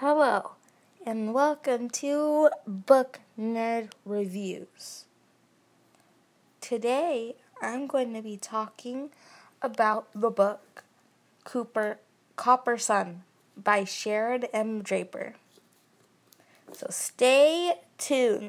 Hello, and welcome to Book Nerd Reviews. Today, I'm going to be talking about the book Cooper Copper Sun by Sharon M. Draper. So stay tuned.